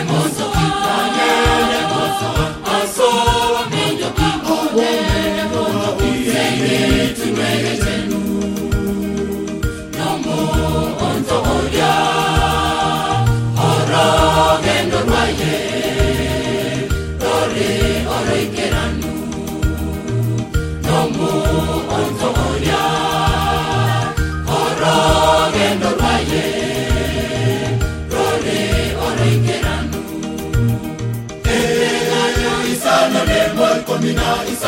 hermoso. Medina is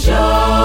show.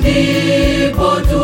Ingieni watu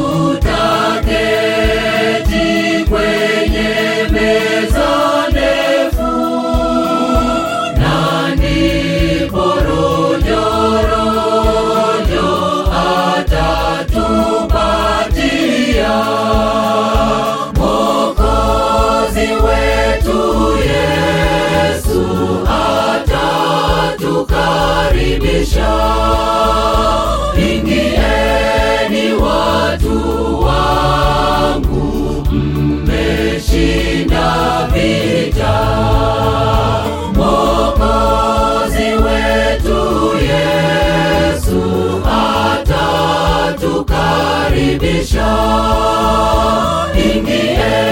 anatukaribisha ingieni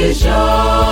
vision.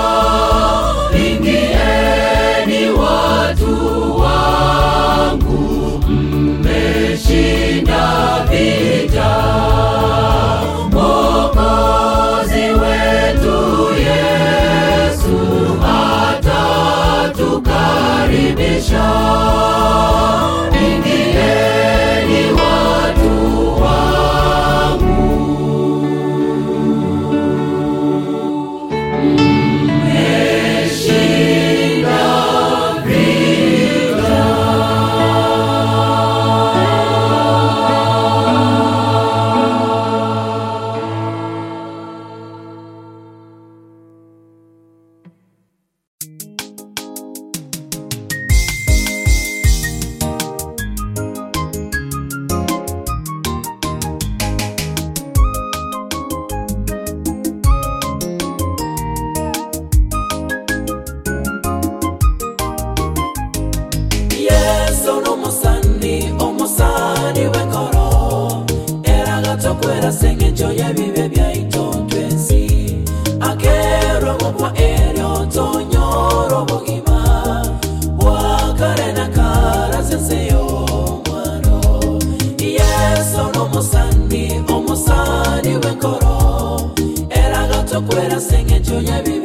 locuras en hecho y evidencia.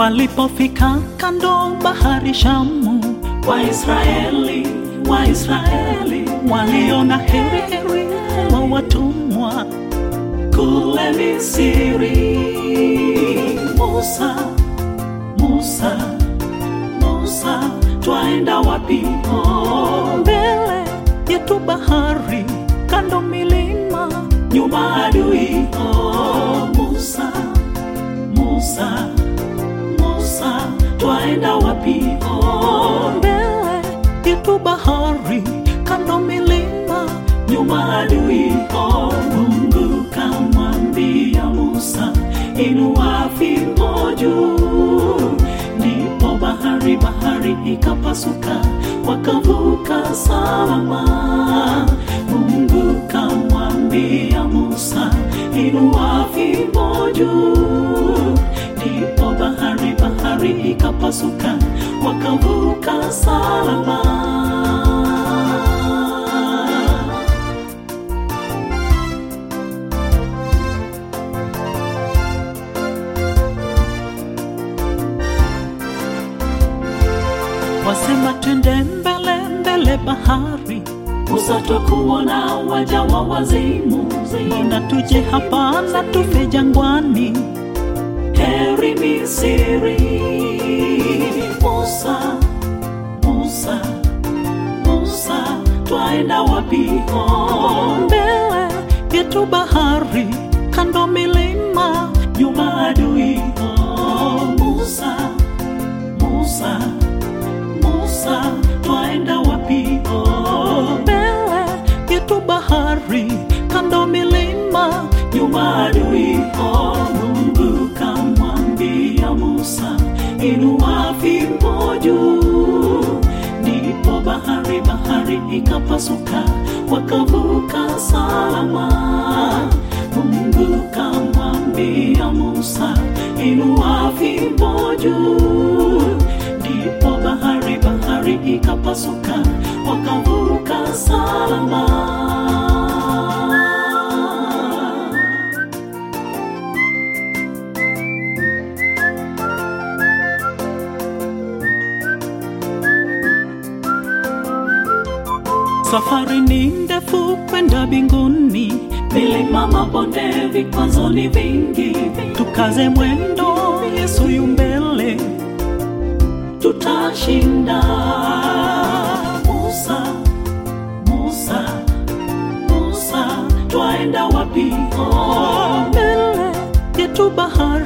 Walipofika kando bahari Shamu, Waisraeli Waisraeli waliona heri heri wa watumwa kule Misri. Musa, Musa, Musa, twaenda wapi? Mbele yetu bahari, kando milima, nyuma adui. Musa, Musa, twaenda wapi? Mbele yetu bahari, kando milima, nyuma adui. Oh, Mungu kamwambia Musa, inua fimbo juu. Ndipo bahari bahari ikapasuka, wakavuka salama. Mungu kamwambia Musa, inua fimbo juu. Bahari ikapasuka, wakavuka salama. wasema twende mbele mbele bahari usatokuona waja wa wazimu mbona tuje hapa na tufe twaenda wapi Oh, mbele yetu bahari kando milima nyuma adui Oh, musa musa Musa, twaenda wapi? Oh, mbele yetu bahari, kando milima, nyuma adui. Oh, Mungu kamwambia Musa, inua fimbo juu. Bahari ikapasuka, wakavuka salama. Mungu kamwambia Musa, inua fimbo juu ndipo bahari bahari ikapasuka wakavuka salama safari ni ndefu kwenda mbinguni milima mabonde vikwazo ni vingi tukaze mwendo yesu yu mbele tutashinda. Musa, Musa, Musa, twaenda wapi? Oh, mbele yetu bahari